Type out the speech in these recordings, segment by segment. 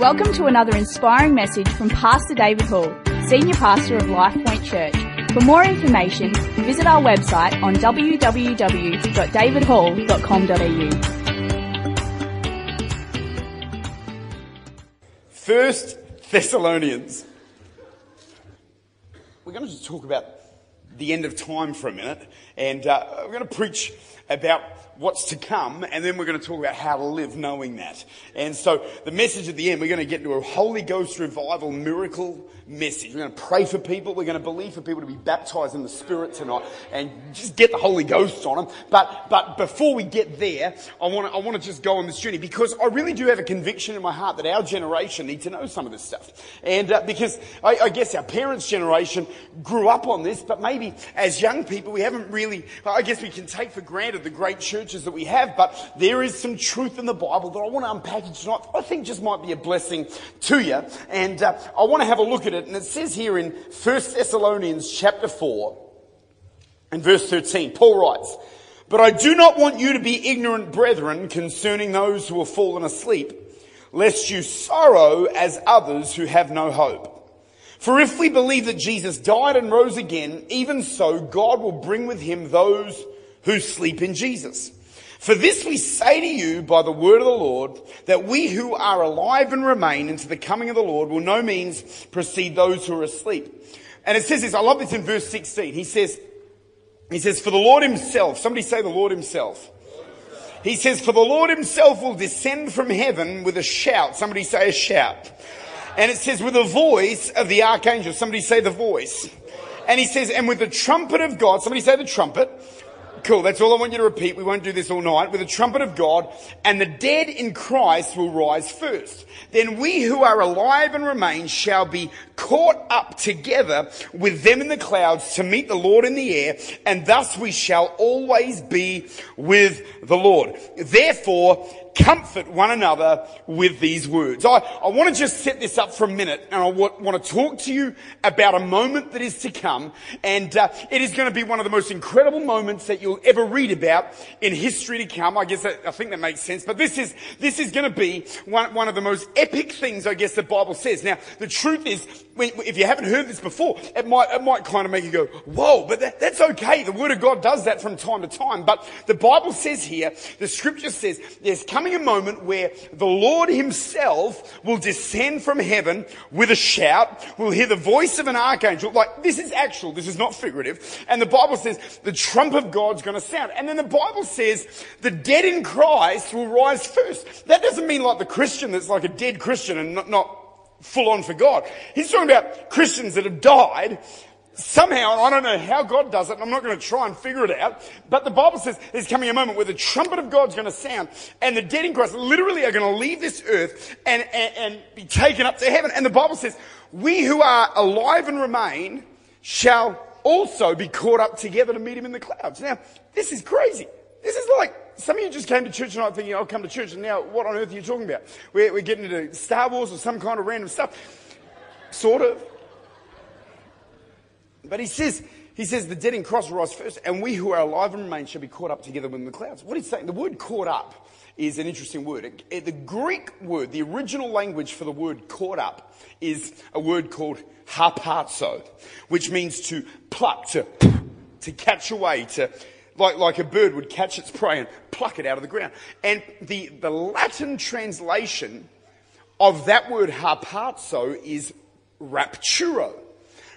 Welcome to another inspiring message from Pastor David Hall, Senior Pastor of Life Point Church. For more information, visit our website on www.davidhall.com.au. First Thessalonians. We're going to talk about the end of time for a minute, and uh, we're going to preach about what's to come, and then we're going to talk about how to live knowing that. And so the message at the end, we're going to get into a Holy Ghost revival miracle message. We're going to pray for people. We're going to believe for people to be baptized in the Spirit tonight and just get the Holy Ghost on them. But, but before we get there, I want to, I want to just go on this journey because I really do have a conviction in my heart that our generation need to know some of this stuff. And uh, because I, I guess our parents' generation grew up on this, but maybe as young people, we haven't really, I guess we can take for granted the great churches that we have, but there is some truth in the Bible that I want to unpackage tonight. I think just might be a blessing to you. And uh, I want to have a look at it it. And it says here in 1 Thessalonians chapter 4 and verse 13, Paul writes, But I do not want you to be ignorant, brethren, concerning those who have fallen asleep, lest you sorrow as others who have no hope. For if we believe that Jesus died and rose again, even so God will bring with him those who sleep in Jesus. For this we say to you by the word of the Lord, that we who are alive and remain into the coming of the Lord will no means precede those who are asleep. And it says this, I love this in verse 16. He says, he says, for the Lord himself, somebody say the Lord himself. He says, for the Lord himself will descend from heaven with a shout. Somebody say a shout. And it says, with the voice of the archangel. Somebody say the voice. And he says, and with the trumpet of God. Somebody say the trumpet Cool, that's all I want you to repeat. We won't do this all night. With the trumpet of God, and the dead in Christ will rise first. Then we who are alive and remain shall be caught up together with them in the clouds to meet the Lord in the air, and thus we shall always be with the Lord. Therefore, comfort one another with these words. I, I want to just set this up for a minute and I w- want to talk to you about a moment that is to come and uh, it is going to be one of the most incredible moments that you'll ever read about in history to come. I guess that, I think that makes sense, but this is, this is going to be one, one of the most epic things I guess the Bible says. Now, the truth is, if you haven't heard this before, it might, it might kind of make you go, whoa, but that, that's okay. The Word of God does that from time to time, but the Bible says here, the scripture says, there's coming coming a moment where the Lord himself will descend from heaven with a shout. We'll hear the voice of an archangel. Like, this is actual. This is not figurative. And the Bible says the trump of God's going to sound. And then the Bible says the dead in Christ will rise first. That doesn't mean like the Christian that's like a dead Christian and not, not full on for God. He's talking about Christians that have died somehow, and I don't know how God does it, and I'm not going to try and figure it out, but the Bible says there's coming a moment where the trumpet of God's going to sound, and the dead in Christ literally are going to leave this earth and, and, and be taken up to heaven. And the Bible says, we who are alive and remain shall also be caught up together to meet him in the clouds. Now, this is crazy. This is like, some of you just came to church tonight thinking, I'll come to church, and now what on earth are you talking about? We're, we're getting into Star Wars or some kind of random stuff. Sort of. But he says, he says the dead in Christ rise first, and we who are alive and remain shall be caught up together with the clouds. What he's saying, the word caught up is an interesting word. The Greek word, the original language for the word caught up is a word called harpazo, which means to pluck, to, to catch away, to, like, like a bird would catch its prey and pluck it out of the ground. And the, the Latin translation of that word harpazo is rapturo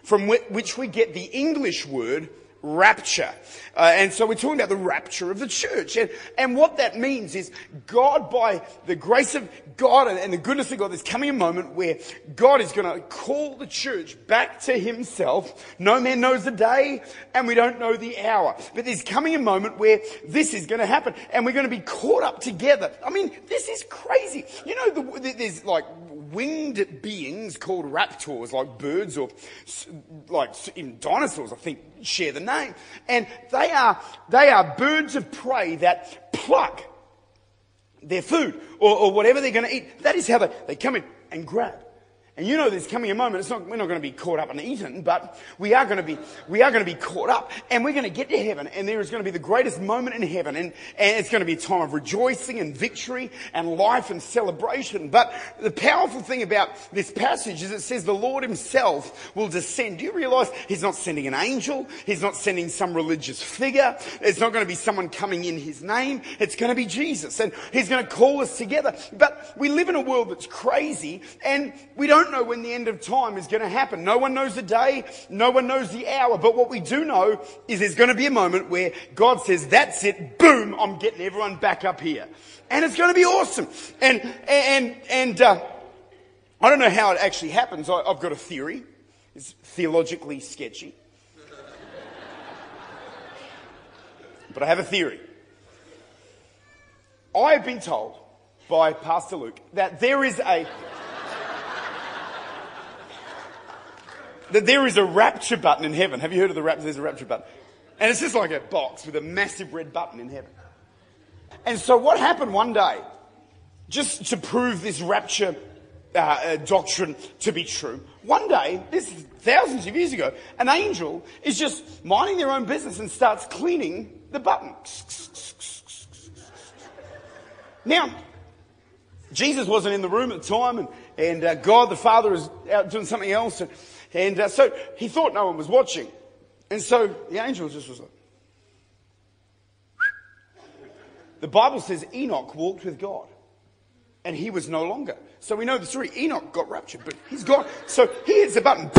from which we get the English word rapture. Uh, and so we're talking about the rapture of the church. And, and what that means is God, by the grace of God and, and the goodness of God, there's coming a moment where God is going to call the church back to himself. No man knows the day and we don't know the hour. But there's coming a moment where this is going to happen and we're going to be caught up together. I mean, this is crazy. You know, the, there's like winged beings called raptors, like birds or like even dinosaurs, I think, share the name. And they are, they are birds of prey that pluck their food or, or whatever they're going to eat. That is how they, they come in and grab. And you know there's coming a moment, it's not, we're not going to be caught up and eaten, but we are going to be, we are going to be caught up and we're going to get to heaven and there is going to be the greatest moment in heaven and, and it's going to be a time of rejoicing and victory and life and celebration. But the powerful thing about this passage is it says the Lord himself will descend. Do you realize he's not sending an angel? He's not sending some religious figure. It's not going to be someone coming in his name. It's going to be Jesus and he's going to call us together. But we live in a world that's crazy and we don't don't know when the end of time is going to happen. No one knows the day. No one knows the hour. But what we do know is there's going to be a moment where God says, that's it. Boom. I'm getting everyone back up here. And it's going to be awesome. And, and, and, uh, I don't know how it actually happens. I, I've got a theory. It's theologically sketchy. but I have a theory. I have been told by Pastor Luke that there is a that there is a rapture button in heaven. Have you heard of the rapture? There's a rapture button. And it's just like a box with a massive red button in heaven. And so what happened one day, just to prove this rapture uh, uh doctrine to be true, one day, this is thousands of years ago, an angel is just minding their own business and starts cleaning the button. Now, Jesus wasn't in the room at the time, and, and uh, God the Father is out doing something else. And, and uh, so he thought no one was watching. And so the angel just was like, the Bible says Enoch walked with God and he was no longer. So we know the story. Enoch got raptured, but he's gone. So he hits the button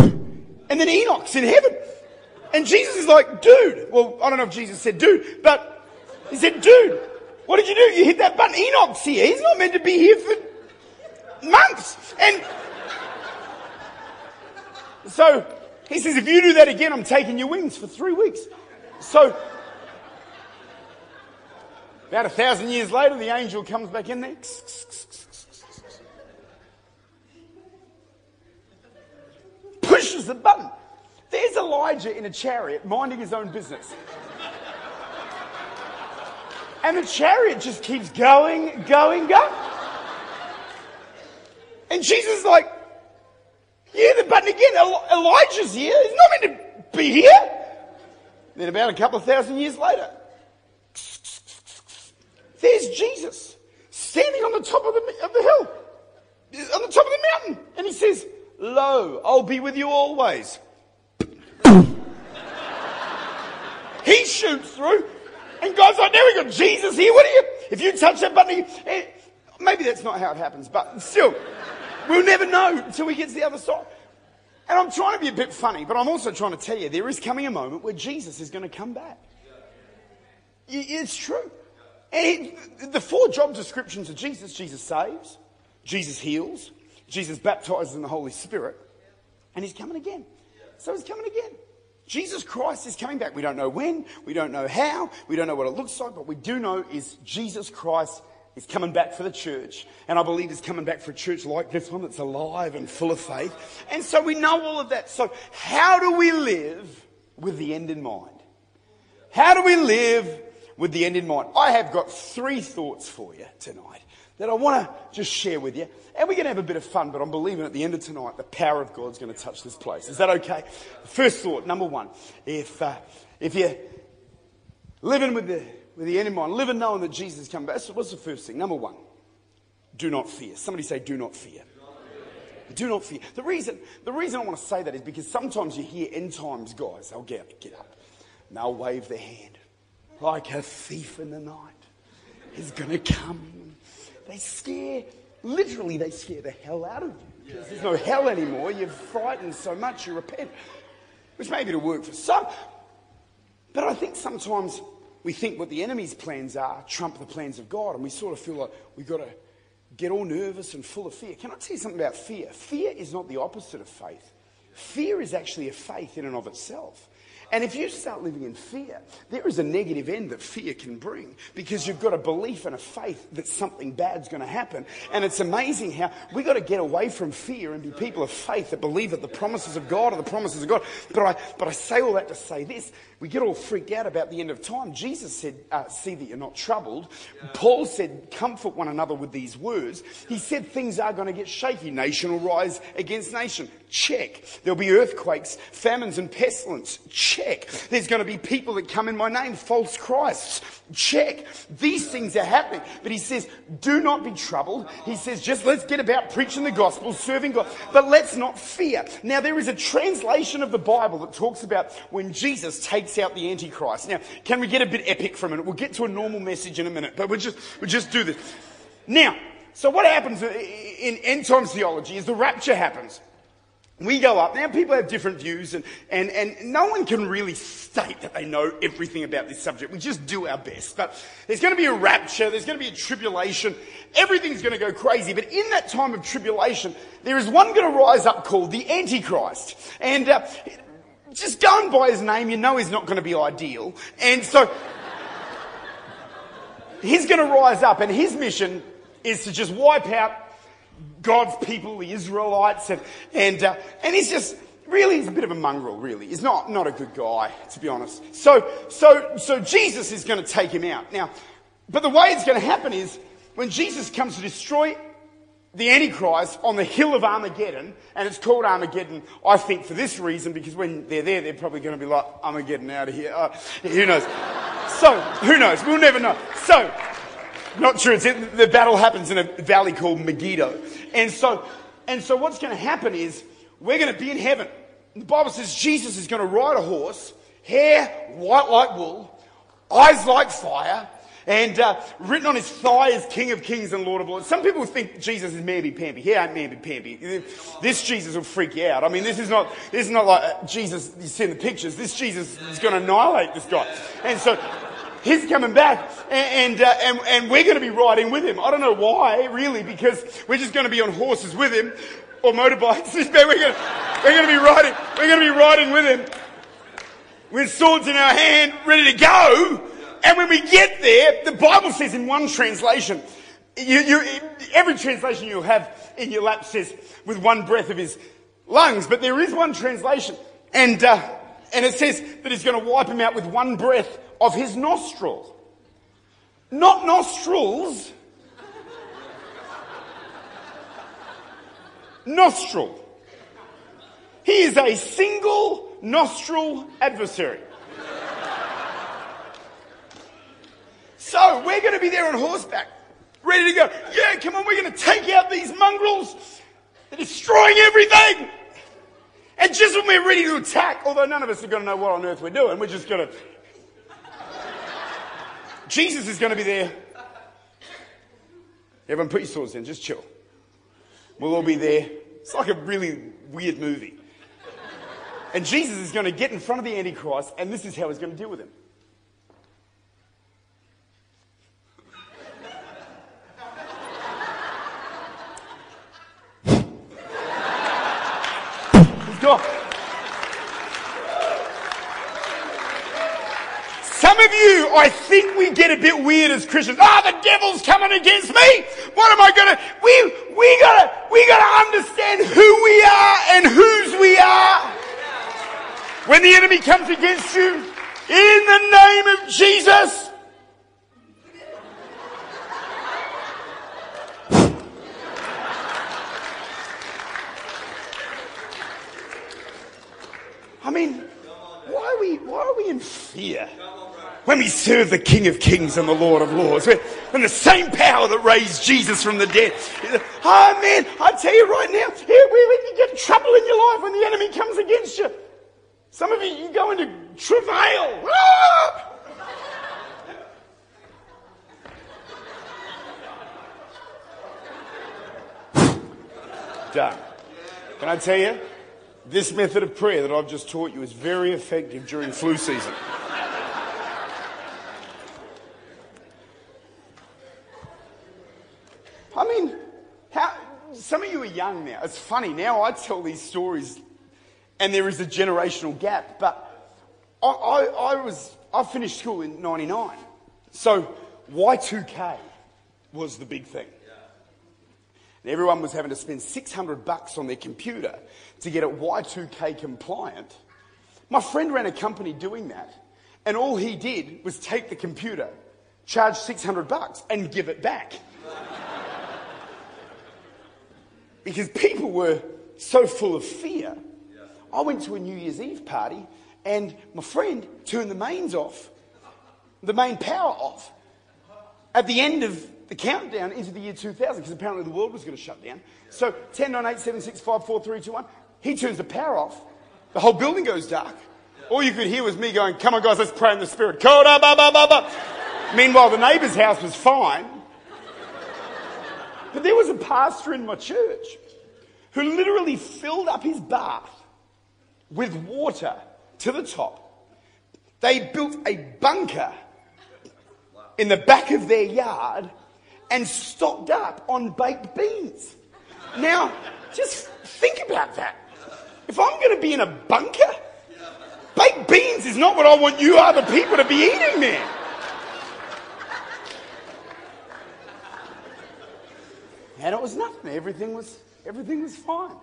and then Enoch's in heaven. And Jesus is like, dude. Well, I don't know if Jesus said dude, but he said, dude, what did you do? You hit that button. Enoch's here. He's not meant to be here for months. And so he says, if you do that again, I'm taking your wings for three weeks. So about a thousand years later, the angel comes back in there. Pushes the button. There's Elijah in a chariot minding his own business. And the chariot just keeps going, going, going. And Jesus is like, yeah, the button again. Elijah's here. He's not meant to be here. Then about a couple of thousand years later, there's Jesus standing on the top of the, of the hill, on the top of the mountain. And he says, Lo, I'll be with you always. he shoots through. And God's like, there we go, Jesus here. What are you? If you touch that button, eh, maybe that's not how it happens, but still. We'll never know until we get to the other side. And I'm trying to be a bit funny, but I'm also trying to tell you there is coming a moment where Jesus is going to come back. It's true. And he, the four job descriptions of Jesus Jesus saves, Jesus heals, Jesus baptizes in the Holy Spirit, and he's coming again. So he's coming again. Jesus Christ is coming back. We don't know when, we don't know how, we don't know what it looks like, but we do know is Jesus Christ He's coming back for the church. And I believe he's coming back for a church like this one that's alive and full of faith. And so we know all of that. So how do we live with the end in mind? How do we live with the end in mind? I have got three thoughts for you tonight that I want to just share with you. And we're going to have a bit of fun, but I'm believing at the end of tonight, the power of God's going to touch this place. Is that okay? First thought, number one, if, uh, if you're living with the with the end in mind, living knowing that Jesus is coming back. What's the first thing? Number one, do not fear. Somebody say, do not fear. Do not fear. The reason, the reason I want to say that is because sometimes you hear end times guys, they'll get up, get up, and they'll wave their hand like a thief in the night. He's going to come. They scare, literally, they scare the hell out of you. Because there's no hell anymore. You're frightened so much, you repent. Which may be to work for some. But I think sometimes we think what the enemy's plans are trump the plans of God, and we sort of feel like we've got to get all nervous and full of fear. Can I tell you something about fear? Fear is not the opposite of faith. Fear is actually a faith in and of itself. And if you start living in fear, there is a negative end that fear can bring because you've got a belief and a faith that something bad's going to happen. And it's amazing how we've got to get away from fear and be people of faith that believe that the promises of God are the promises of God. But I, but I say all that to say this. We get all freaked out about the end of time. Jesus said, uh, see that you're not troubled. Paul said, comfort one another with these words. He said things are going to get shaky. Nation will rise against nation. Check. There'll be earthquakes, famines and pestilence. Check. There's going to be people that come in my name, false Christs. Check. These things are happening. But he says, do not be troubled. He says, just let's get about preaching the gospel, serving God, but let's not fear. Now, there is a translation of the Bible that talks about when Jesus takes out the Antichrist. Now, can we get a bit epic for a minute? We'll get to a normal message in a minute, but we'll just, we'll just do this. Now, so what happens in end times theology is the rapture happens. We go up. Now, people have different views, and, and, and no one can really state that they know everything about this subject. We just do our best. But there's going to be a rapture, there's going to be a tribulation, everything's going to go crazy. But in that time of tribulation, there is one going to rise up called the Antichrist. And uh, just going by his name, you know he's not going to be ideal. And so he's going to rise up, and his mission is to just wipe out God's people, the Israelites, and, and, uh, and he's just, really, he's a bit of a mongrel, really. He's not, not a good guy, to be honest. So, so, so Jesus is going to take him out. Now, but the way it's going to happen is when Jesus comes to destroy the Antichrist on the hill of Armageddon, and it's called Armageddon, I think, for this reason, because when they're there, they're probably going to be like, Armageddon out of here. Uh, who knows? So, who knows? We'll never know. So, not sure. It's, the battle happens in a valley called Megiddo. And so, and so what's going to happen is we're going to be in heaven. The Bible says Jesus is going to ride a horse, hair white like wool, eyes like fire, and uh, written on his thigh is King of Kings and Lord of Lords. Some people think Jesus is mamby pamby. He ain't mamby pamby. This Jesus will freak you out. I mean, this is not this is not like uh, Jesus you see in the pictures. This Jesus is going to annihilate this guy. And so he's coming back and, and, uh, and, and we're going to be riding with him. I don't know why, really, because we're just going to be on horses with him or motorbikes. we're going we're going to be riding, we're going to be riding with him with swords in our hand, ready to go. And when we get there, the Bible says in one translation, you, you, every translation you'll have in your lap says with one breath of his lungs, but there is one translation, and uh, and it says that he's going to wipe him out with one breath of his nostril. Not nostrils. nostril. He is a single nostril adversary. So we're going to be there on horseback, ready to go. Yeah, come on, we're going to take out these mongrels. They're destroying everything. And just when we're ready to attack, although none of us are going to know what on earth we're doing, we're just going to Jesus is going to be there. Everyone put your swords in, just chill. We'll all be there. It's like a really weird movie. And Jesus is going to get in front of the Antichrist, and this is how he's going to deal with him. Some of you, I think we get a bit weird as Christians. Ah, oh, the devil's coming against me. What am I gonna, we, we gotta, we gotta understand who we are and whose we are. When the enemy comes against you, in the name of Jesus, I mean, why are we, why are we in fear? when we serve the King of Kings and the Lord of Lords, and the same power that raised Jesus from the dead. Oh I tell you right now, you get trouble in your life when the enemy comes against you. Some of you, you go into travail. Ah! Done. Can I tell you? This method of prayer that I've just taught you is very effective during flu season. I mean, how, some of you are young now. It's funny. Now I tell these stories and there is a generational gap, but I, I, I was, I finished school in 99. So Y2K was the big thing. And everyone was having to spend 600 bucks on their computer to get it Y2K compliant. My friend ran a company doing that. And all he did was take the computer, charge 600 bucks, and give it back. Because people were so full of fear. I went to a New Year's Eve party, and my friend turned the mains off, the main power off, at the end of the countdown into the year 2000, because apparently the world was going to shut down. So 10, 9, 8, 7, 6, 5, 4, 3, 2, 1. He turns the power off. The whole building goes dark. All you could hear was me going, come on guys, let's pray in the spirit. Meanwhile, the neighbour's house was fine. But there was a pastor in my church who literally filled up his bath with water to the top. They built a bunker in the back of their yard and stocked up on baked beans. Now, just think about that. If I'm going to be in a bunker, baked beans is not what I want you other people to be eating there. And it was nothing. Everything was, everything was fine.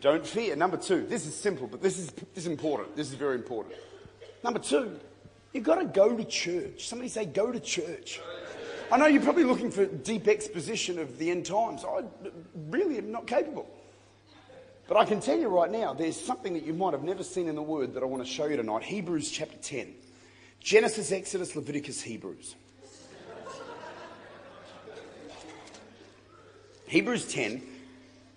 Don't fear. Number two, this is simple, but this is, this is important. This is very important. Number two, you've got to go to church. Somebody say, go to church. I know you're probably looking for deep exposition of the end times. I really am not capable. But I can tell you right now, there's something that you might have never seen in the Word that I want to show you tonight. Hebrews chapter 10. Genesis, Exodus, Leviticus, Hebrews. Hebrews 10.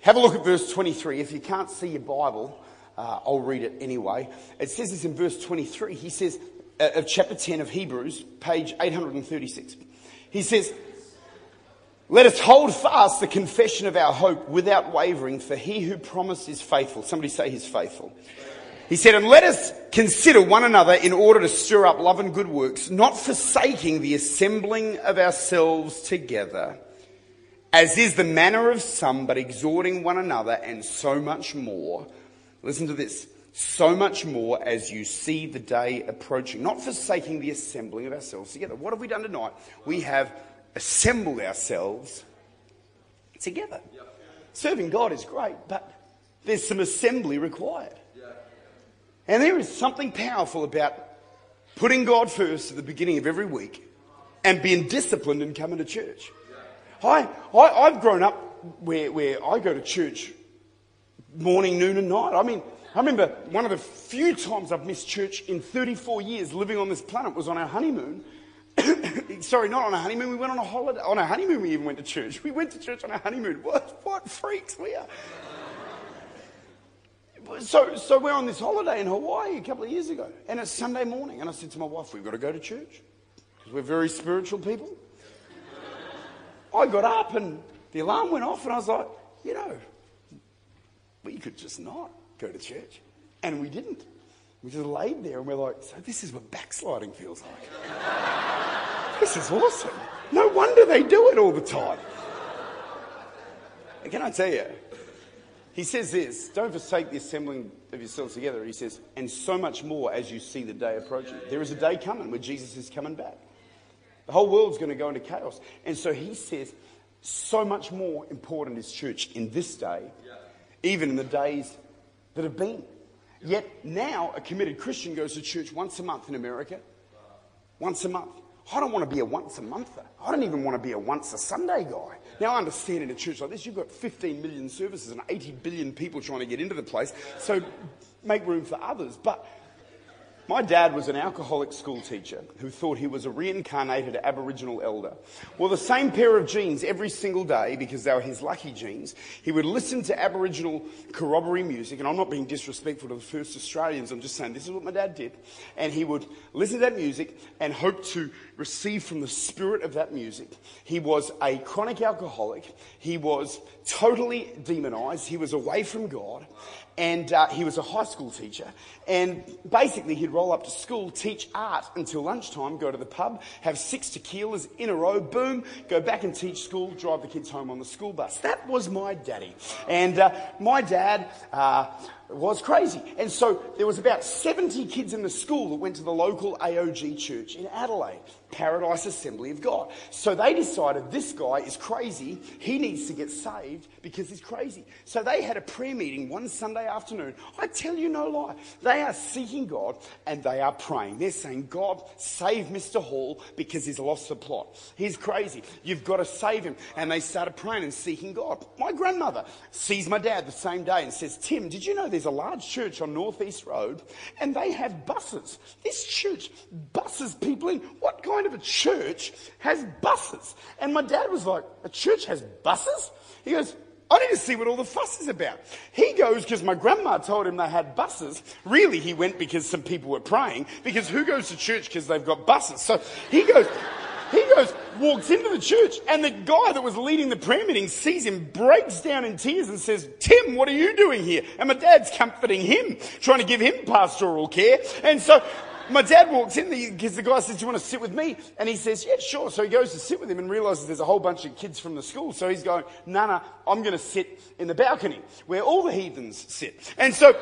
Have a look at verse 23. If you can't see your Bible, uh, I'll read it anyway. It says this in verse 23. He says, uh, of chapter 10 of Hebrews, page 836. He says, let us hold fast the confession of our hope without wavering, for he who promised is faithful. Somebody say he's faithful. He said, and let us consider one another in order to stir up love and good works, not forsaking the assembling of ourselves together, as is the manner of some, but exhorting one another, and so much more. Listen to this. So much more as you see the day approaching, not forsaking the assembling of ourselves together. What have we done tonight? We have assembled ourselves together. Serving God is great, but there's some assembly required. And there is something powerful about putting God first at the beginning of every week and being disciplined in coming to church. I, I, have grown up where, where I go to church morning, noon, and night. I mean, I remember one of the few times I've missed church in 34 years living on this planet was on our honeymoon. sorry, not on a honeymoon. We went on a holiday. On a honeymoon, we even went to church. We went to church on a honeymoon. What, what freaks we are. So, so we're on this holiday in Hawaii a couple of years ago, and it's Sunday morning. And I said to my wife, We've got to go to church because we're very spiritual people. I got up, and the alarm went off, and I was like, You know, we could just not go to church. And we didn't. We just laid there, and we're like, So this is what backsliding feels like. This is awesome. No wonder they do it all the time. And can I tell you, he says this don't forsake the assembling of yourselves together. He says, and so much more as you see the day approaching. There is a day coming where Jesus is coming back. The whole world's going to go into chaos. And so he says, so much more important is church in this day, even in the days that have been. Yet now, a committed Christian goes to church once a month in America. Once a month. I don't want to be a once a monther. I don't even want to be a once a Sunday guy. Now, I understand in a church like this, you've got 15 million services and 80 billion people trying to get into the place. So make room for others. But my dad was an alcoholic school teacher who thought he was a reincarnated Aboriginal elder. Well, the same pair of jeans every single day, because they were his lucky jeans, he would listen to Aboriginal corroboree music, and I'm not being disrespectful to the first Australians, I'm just saying this is what my dad did. And he would listen to that music and hope to receive from the spirit of that music. He was a chronic alcoholic. He was totally demonized. He was away from God and uh, he was a high school teacher. And basically, he'd roll up to school, teach art until lunchtime, go to the pub, have six tequilas in a row, boom, go back and teach school, drive the kids home on the school bus. That was my daddy. And uh, my dad, uh, was crazy. And so there was about 70 kids in the school that went to the local AOG church in Adelaide, Paradise Assembly of God. So they decided this guy is crazy. He needs to get saved because he's crazy. So they had a prayer meeting one Sunday afternoon. I tell you no lie. They are seeking God and they are praying. They're saying, God, save Mr. Hall because he's lost the plot. He's crazy. You've got to save him. And they started praying and seeking God. My grandmother sees my dad the same day and says, Tim, did you know there's a large church on Northeast Road and they have buses? This church buses people in. What kind of a church has buses? And my dad was like, a church has buses? He goes, I need to see what all the fuss is about. He goes because my grandma told him they had buses. Really, he went because some people were praying, because who goes to church because they've got buses? So he goes, he goes, walks into the church, and the guy that was leading the prayer meeting sees him, breaks down in tears, and says, Tim, what are you doing here? And my dad's comforting him, trying to give him pastoral care. And so my dad walks in because the guy says, Do you want to sit with me? And he says, Yeah, sure. So he goes to sit with him and realizes there's a whole bunch of kids from the school. So he's going, No, no, I'm going to sit in the balcony where all the heathens sit. And so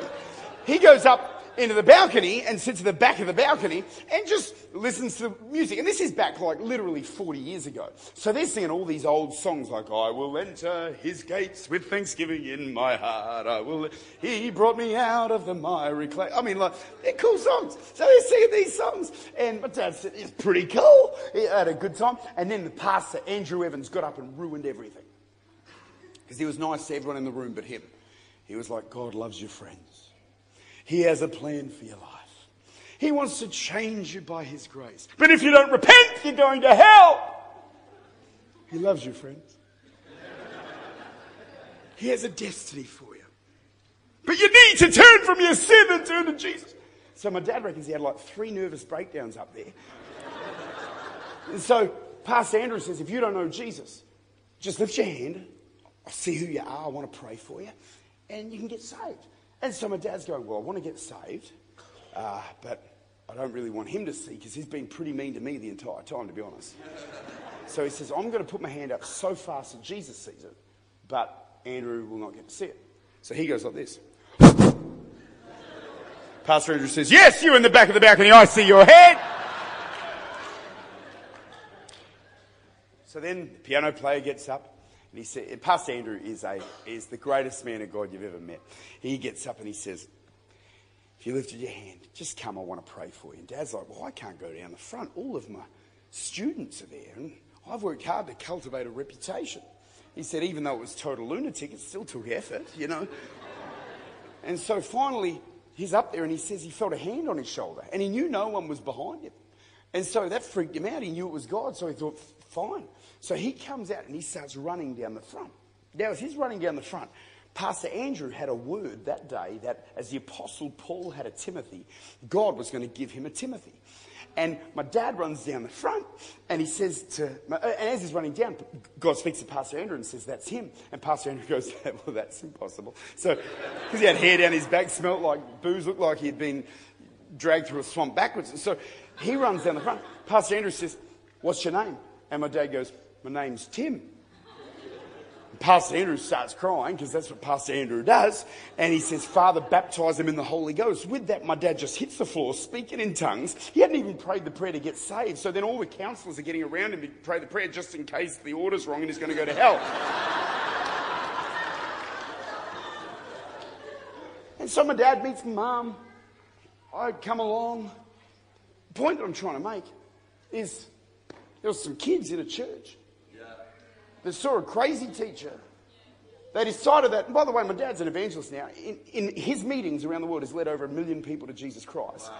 he goes up into the balcony and sits at the back of the balcony and just listens to the music. And this is back like literally 40 years ago. So they're singing all these old songs like, I will enter his gates with thanksgiving in my heart. I will, he brought me out of the miry clay. I mean, like, they're cool songs. So they're singing these songs. And my dad said, it's pretty cool. He had a good time. And then the pastor, Andrew Evans, got up and ruined everything. Because he was nice to everyone in the room but him. He was like, God loves your friends. He has a plan for your life. He wants to change you by His grace. But if you don't repent, you're going to hell. He loves you, friends. He has a destiny for you. But you need to turn from your sin and turn to Jesus. So my dad reckons he had like three nervous breakdowns up there. and so Pastor Andrew says, if you don't know Jesus, just lift your hand. I'll see who you are. I want to pray for you. And you can get saved. And so my dad's going, Well, I want to get saved, uh, but I don't really want him to see because he's been pretty mean to me the entire time, to be honest. so he says, I'm going to put my hand up so fast that Jesus sees it, but Andrew will not get to see it. So he goes like this. Pastor Andrew says, Yes, you in the back of the balcony, I see your head. So then the piano player gets up and he said, Pastor Andrew is, a, is the greatest man of God you've ever met. He gets up and he says, If you lifted your hand, just come, I want to pray for you. And Dad's like, Well, I can't go down the front. All of my students are there. And I've worked hard to cultivate a reputation. He said, Even though it was total lunatic, it still took effort, you know. and so finally, he's up there and he says he felt a hand on his shoulder and he knew no one was behind him. And so that freaked him out. He knew it was God, so he thought, fine. So he comes out and he starts running down the front. Now, as he's running down the front, Pastor Andrew had a word that day that, as the Apostle Paul had a Timothy, God was going to give him a Timothy. And my dad runs down the front and he says to, uh, and as he's running down, God speaks to Pastor Andrew and says, That's him. And Pastor Andrew goes, Well, that's impossible. So, because he had hair down his back, smelt like booze, looked like he'd been dragged through a swamp backwards. And So he runs down the front. Pastor Andrew says, What's your name? And my dad goes, my name's Tim. Pastor Andrew starts crying because that's what Pastor Andrew does. And he says, Father, baptize him in the Holy Ghost. With that, my dad just hits the floor, speaking in tongues. He hadn't even prayed the prayer to get saved. So then all the counselors are getting around him to pray the prayer just in case the order's wrong and he's going to go to hell. and so my dad meets my mum. I come along. The point that I'm trying to make is there was some kids in a church that saw a crazy teacher. They decided that, and by the way, my dad's an evangelist now. In, in his meetings around the world, has led over a million people to Jesus Christ. Wow.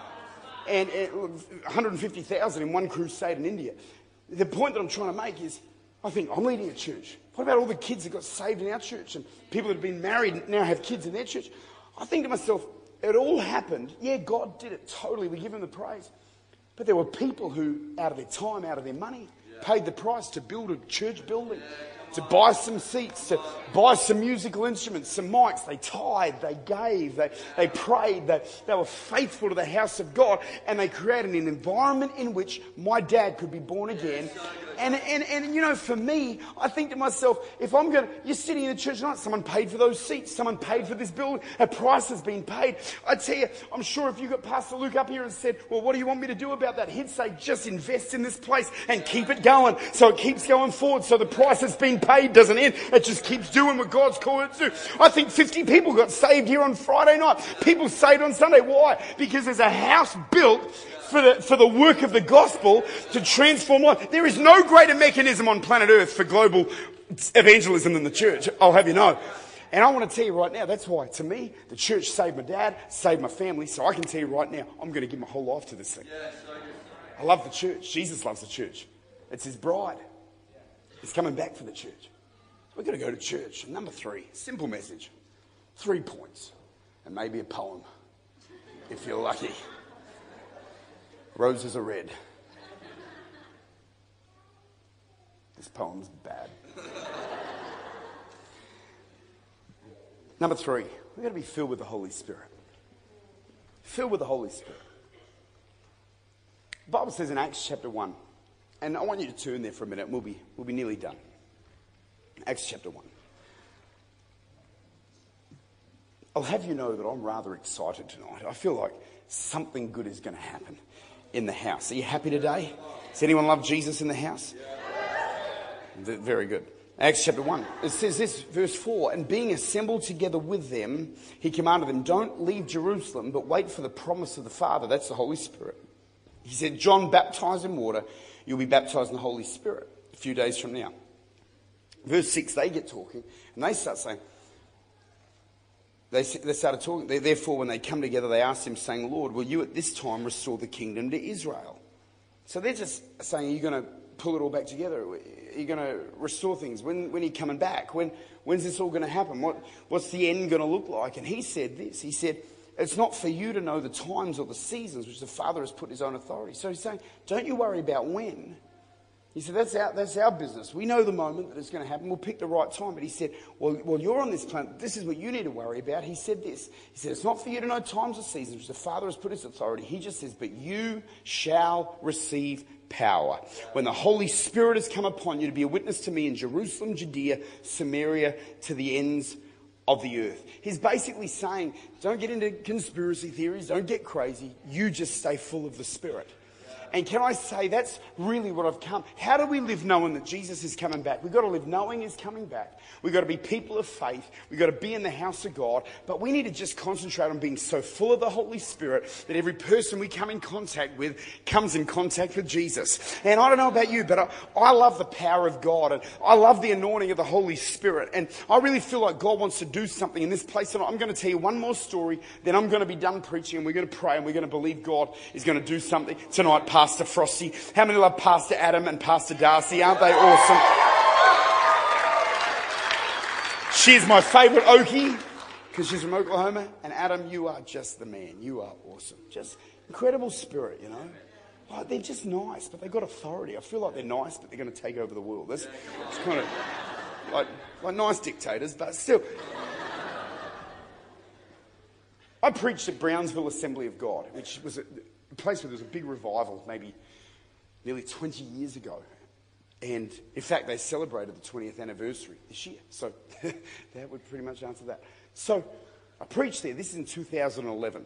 And, and 150,000 in one crusade in India. The point that I'm trying to make is I think I'm leading a church. What about all the kids that got saved in our church and people that have been married now have kids in their church? I think to myself, it all happened. Yeah, God did it totally. We give him the praise. But there were people who, out of their time, out of their money, paid the price to build a church building, to buy some seats, to buy some musical instruments, some mics. They tithed, they gave, they, they prayed, they, they were faithful to the house of God, and they created an environment in which my dad could be born again And, and, and, you know, for me, I think to myself, if I'm going to, you're sitting in the church tonight, someone paid for those seats, someone paid for this building, a price has been paid. I tell you, I'm sure if you got Pastor Luke up here and said, well, what do you want me to do about that? He'd say, just invest in this place and keep it going. So it keeps going forward. So the price that's been paid doesn't end. It just keeps doing what God's called it to. I think 50 people got saved here on Friday night. People saved on Sunday. Why? Because there's a house built for the, for the work of the gospel to transform life. There is no greater mechanism on planet Earth for global evangelism than the church. I'll have you know. And I want to tell you right now, that's why, to me, the church saved my dad, saved my family, so I can tell you right now, I'm going to give my whole life to this thing. I love the church. Jesus loves the church. It's his bride. He's coming back for the church. We're going to go to church. Number three, simple message. Three points. And maybe a poem, if you're lucky. Roses are red. This poem's bad. Number three, we've got to be filled with the Holy Spirit. Filled with the Holy Spirit. The Bible says in Acts chapter 1, and I want you to turn there for a minute, and we'll be, we'll be nearly done. Acts chapter 1. I'll have you know that I'm rather excited tonight. I feel like something good is going to happen in the house. Are you happy today? Does anyone love Jesus in the house? Very good. Acts chapter 1. It says this, verse 4 And being assembled together with them, he commanded them, Don't leave Jerusalem, but wait for the promise of the Father. That's the Holy Spirit. He said, John baptized in water, you'll be baptized in the Holy Spirit a few days from now. Verse 6, they get talking, and they start saying, they, they started talking. Therefore, when they come together, they asked him, saying, Lord, will you at this time restore the kingdom to Israel? So they're just saying, Are you going to pull it all back together? Are you going to restore things? When, when are you coming back? When, when's this all going to happen? What, what's the end going to look like? And he said this He said, It's not for you to know the times or the seasons which the Father has put his own authority. So he's saying, Don't you worry about when. He said, that's our, that's our business. We know the moment that it's going to happen. We'll pick the right time. But he said, well, you're on this planet. This is what you need to worry about. He said this. He said, it's not for you to know times or seasons, the Father has put his authority. He just says, but you shall receive power. When the Holy Spirit has come upon you to be a witness to me in Jerusalem, Judea, Samaria, to the ends of the earth. He's basically saying, don't get into conspiracy theories. Don't get crazy. You just stay full of the Spirit. And can I say that's really what I've come. How do we live knowing that Jesus is coming back? We've got to live knowing he's coming back. We've got to be people of faith. We've got to be in the house of God. But we need to just concentrate on being so full of the Holy Spirit that every person we come in contact with comes in contact with Jesus. And I don't know about you, but I, I love the power of God and I love the anointing of the Holy Spirit. And I really feel like God wants to do something in this place. And I'm going to tell you one more story, then I'm going to be done preaching and we're going to pray and we're going to believe God is going to do something tonight, Pastor Frosty. How many love Pastor Adam and Pastor Darcy? Aren't they awesome? She's my favourite Okie because she's from Oklahoma. And Adam, you are just the man. You are awesome. Just incredible spirit, you know. Like, they're just nice, but they've got authority. I feel like they're nice, but they're going to take over the world. That's it's kind of like, like nice dictators, but still. I preached at Brownsville Assembly of God, which was a, place where there was a big revival, maybe nearly 20 years ago. And in fact, they celebrated the 20th anniversary this year. So that would pretty much answer that. So I preached there. This is in 2011.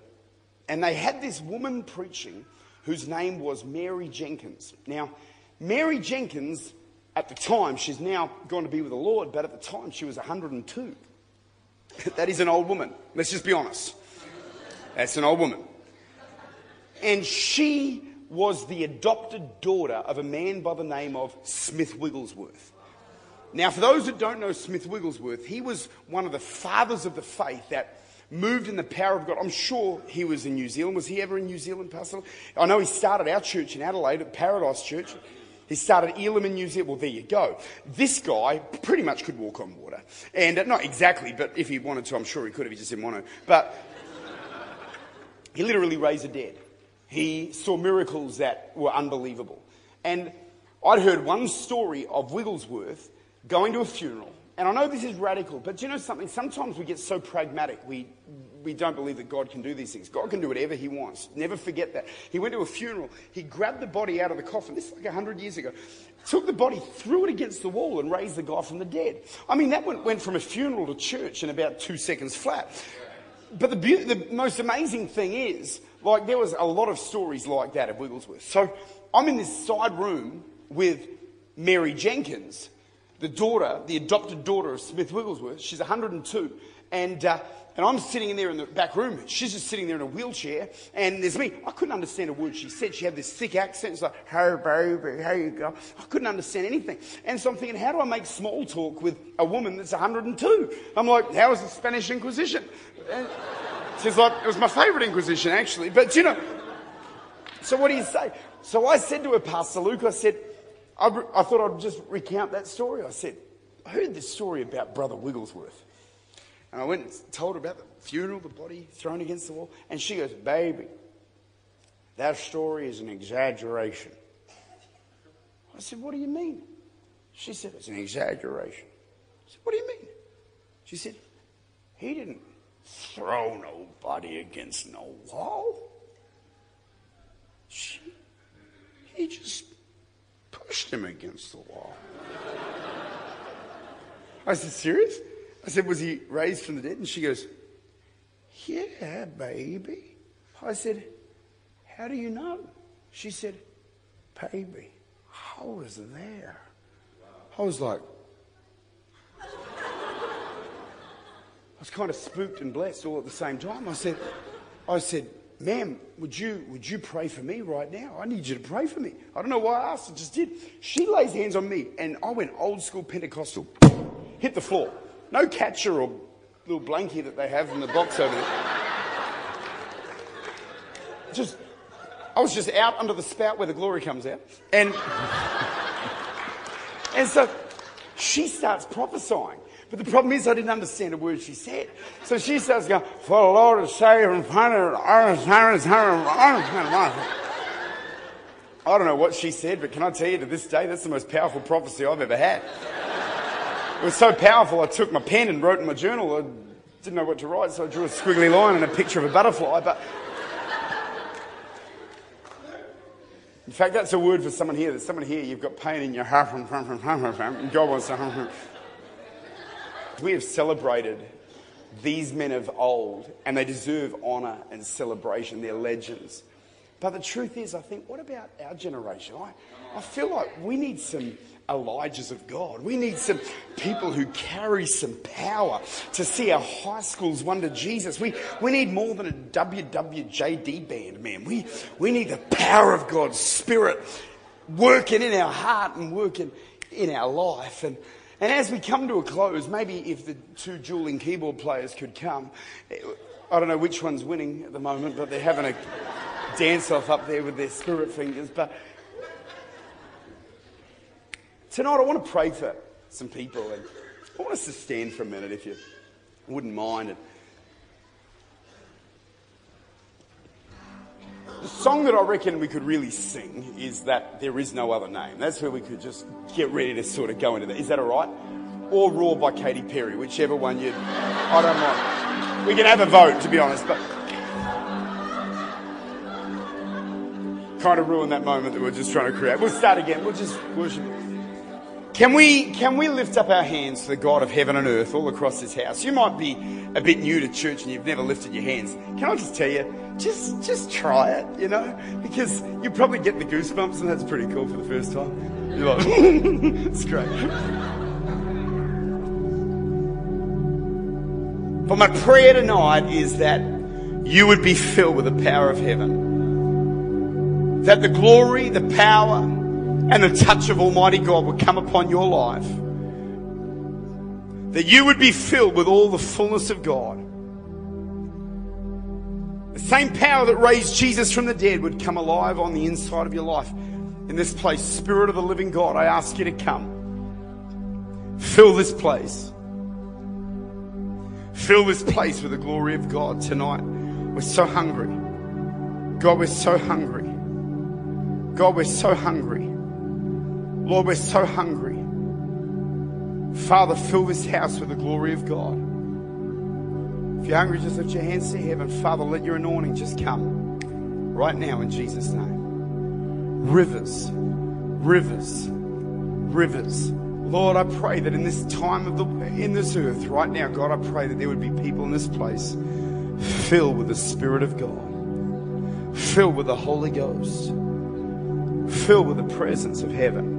And they had this woman preaching whose name was Mary Jenkins. Now, Mary Jenkins, at the time, she's now gone to be with the Lord, but at the time she was 102. that is an old woman. Let's just be honest. That's an old woman. And she was the adopted daughter of a man by the name of Smith Wigglesworth. Now, for those that don't know Smith Wigglesworth, he was one of the fathers of the faith that moved in the power of God. I'm sure he was in New Zealand. Was he ever in New Zealand, Pastor? I know he started our church in Adelaide at Paradise Church. He started Elim in New Zealand. Well, there you go. This guy pretty much could walk on water. And uh, not exactly, but if he wanted to, I'm sure he could if he just didn't want to. But he literally raised the dead. He saw miracles that were unbelievable. And I'd heard one story of Wigglesworth going to a funeral. And I know this is radical, but do you know something? Sometimes we get so pragmatic. We, we don't believe that God can do these things. God can do whatever He wants. Never forget that. He went to a funeral. He grabbed the body out of the coffin. This is like 100 years ago. Took the body, threw it against the wall, and raised the guy from the dead. I mean, that went, went from a funeral to church in about two seconds flat. But the, be- the most amazing thing is, like, there was a lot of stories like that at Wigglesworth. So I'm in this side room with Mary Jenkins, the daughter, the adopted daughter of Smith Wigglesworth. She's 102. And, uh, and I'm sitting in there in the back room. She's just sitting there in a wheelchair. And there's me. I couldn't understand a word she said. She had this thick accent. It's like, hey, baby, how you go? I couldn't understand anything. And so I'm thinking, how do I make small talk with a woman that's 102? I'm like, how was the Spanish Inquisition? And she's like, it was my favorite Inquisition, actually. But, you know, so what do you say? So I said to her, Pastor Luke, I said, I, I thought I'd just recount that story. I said, I heard this story about Brother Wigglesworth. And I went and told her about the funeral, the body thrown against the wall. And she goes, Baby, that story is an exaggeration. I said, What do you mean? She said, It's an exaggeration. I said, What do you mean? She said, He didn't throw nobody against no wall. She, he just pushed him against the wall. I said, Serious? I said, Was he raised from the dead? And she goes, Yeah, baby. I said, How do you know? She said, Baby, I was there. I was like, was kind of spooked and blessed all at the same time. I said, I said, ma'am, would you, would you pray for me right now? I need you to pray for me. I don't know why I asked, I just did. She lays hands on me, and I went old school Pentecostal, hit the floor. No catcher or little blankie that they have in the box over there. Just, I was just out under the spout where the glory comes out. And, and so she starts prophesying. But the problem is I didn't understand a word she said. So she starts going, for the Lord is saving, I don't know what she said, but can I tell you to this day, that's the most powerful prophecy I've ever had. It was so powerful, I took my pen and wrote in my journal. I didn't know what to write, so I drew a squiggly line and a picture of a butterfly. But in fact, that's a word for someone here. There's someone here, you've got pain in your heart, and God wants to. We have celebrated these men of old, and they deserve honour and celebration. They're legends. But the truth is, I think, what about our generation? I, I feel like we need some Elijahs of God. We need some people who carry some power to see our high schools wonder Jesus. We, we need more than a WWJD band, man. We, we need the power of God's Spirit working in our heart and working in our life. And, and as we come to a close, maybe if the two dueling keyboard players could come, I don't know which one's winning at the moment, but they're having a dance off up there with their spirit fingers. But tonight I want to pray for some people, and I want us to stand for a minute if you wouldn't mind. The song that I reckon we could really sing is that There Is No Other Name. That's where we could just get ready to sort of go into that. Is that all right? Or Roar by Katy Perry, whichever one you. I don't mind. We can have a vote, to be honest, but. Kind of ruin that moment that we're just trying to create. We'll start again. We'll just worship. Can we, can we lift up our hands to the God of heaven and earth all across this house? You might be a bit new to church and you've never lifted your hands. Can I just tell you, just, just try it, you know? Because you probably get the goosebumps and that's pretty cool for the first time. You're like, it's great. But my prayer tonight is that you would be filled with the power of heaven. That the glory, the power, and the touch of Almighty God would come upon your life. That you would be filled with all the fullness of God. The same power that raised Jesus from the dead would come alive on the inside of your life. In this place, Spirit of the living God, I ask you to come. Fill this place. Fill this place with the glory of God tonight. We're so hungry. God, we're so hungry. God, we're so hungry. Lord, we're so hungry. Father, fill this house with the glory of God. If you're hungry, just lift your hands to heaven. Father, let your anointing just come right now in Jesus' name. Rivers, rivers, rivers. Lord, I pray that in this time of the in this earth, right now, God, I pray that there would be people in this place filled with the Spirit of God, filled with the Holy Ghost, filled with the presence of heaven.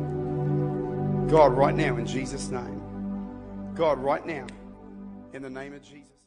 God, right now, in Jesus' name. God, right now, in the name of Jesus.